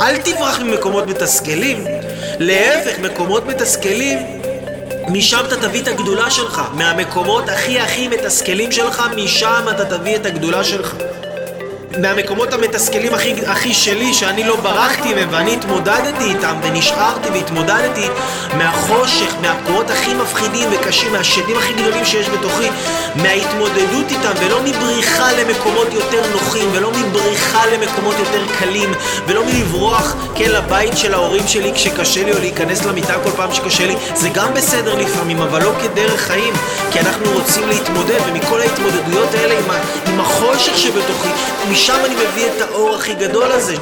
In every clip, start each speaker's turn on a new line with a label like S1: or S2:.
S1: אל תברח ממקומות מתסכלים. להפך, מקומות מתסכלים, משם אתה תביא את הגדולה שלך. מהמקומות הכי הכי מתסכלים שלך, משם אתה תביא את הגדולה שלך. מהמקומות המתסכלים הכי, הכי שלי, שאני לא ברחתי מהם ואני התמודדתי איתם ונשארתי והתמודדתי מהחושך, מהמקומות הכי מפחידים וקשים, מהשדים הכי גדולים שיש בתוכי, מההתמודדות איתם ולא מבריחה למקומות יותר נוחים ולא מבריחה למקומות יותר קלים ולא מלברוח, כן, לבית של ההורים שלי כשקשה לי או להיכנס למיטה כל פעם שקשה לי, זה גם בסדר לפעמים, אבל לא כדרך חיים, כי אנחנו רוצים להתמודד ומכל ההתמודדויות האלה עם, ה, עם החושך שבתוכי, משם אני מביא את האור הכי גדול הזה.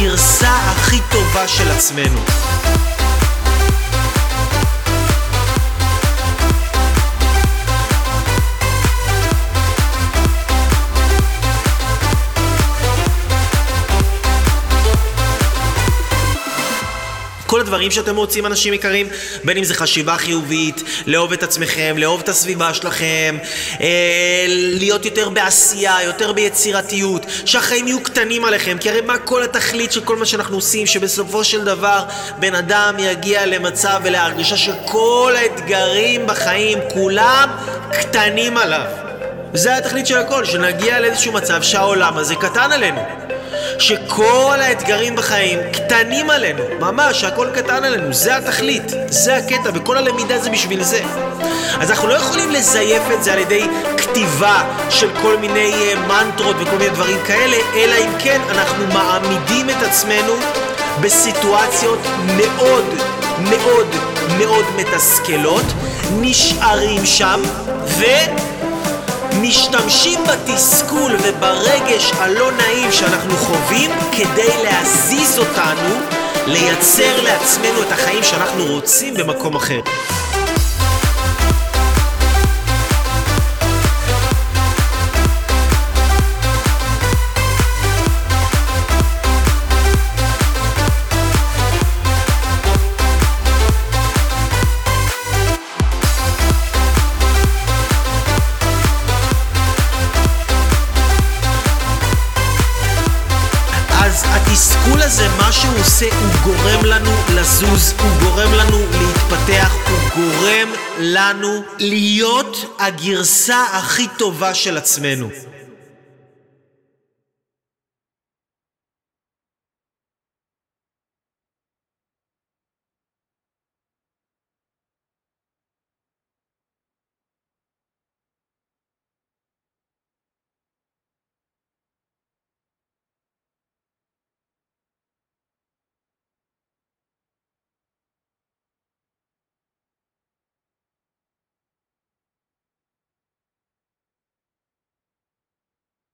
S1: הגרסה הכי טובה של עצמנו. כל הדברים שאתם רוצים, אנשים יקרים, בין אם זה חשיבה חיובית, לאהוב את עצמכם, לאהוב את הסביבה שלכם, אה, להיות יותר בעשייה, יותר ביצירתיות, שהחיים יהיו קטנים עליכם, כי הרי מה כל התכלית של כל מה שאנחנו עושים, שבסופו של דבר בן אדם יגיע למצב ולהרגישה שכל האתגרים בחיים, כולם קטנים עליו. זה התכלית של הכל, שנגיע לאיזשהו מצב שהעולם הזה קטן עלינו. שכל האתגרים בחיים קטנים עלינו, ממש, הכל קטן עלינו, זה התכלית, זה הקטע, וכל הלמידה זה בשביל זה. אז אנחנו לא יכולים לזייף את זה על ידי כתיבה של כל מיני uh, מנטרות וכל מיני דברים כאלה, אלא אם כן אנחנו מעמידים את עצמנו בסיטואציות מאוד מאוד מאוד מתסכלות, נשארים שם, ו... משתמשים בתסכול וברגש הלא נעים שאנחנו חווים כדי להזיז אותנו, לייצר לעצמנו את החיים שאנחנו רוצים במקום אחר. אז התסכול הזה, מה שהוא עושה, הוא גורם לנו לזוז, הוא גורם לנו להתפתח, הוא גורם לנו להיות הגרסה הכי טובה של עצמנו.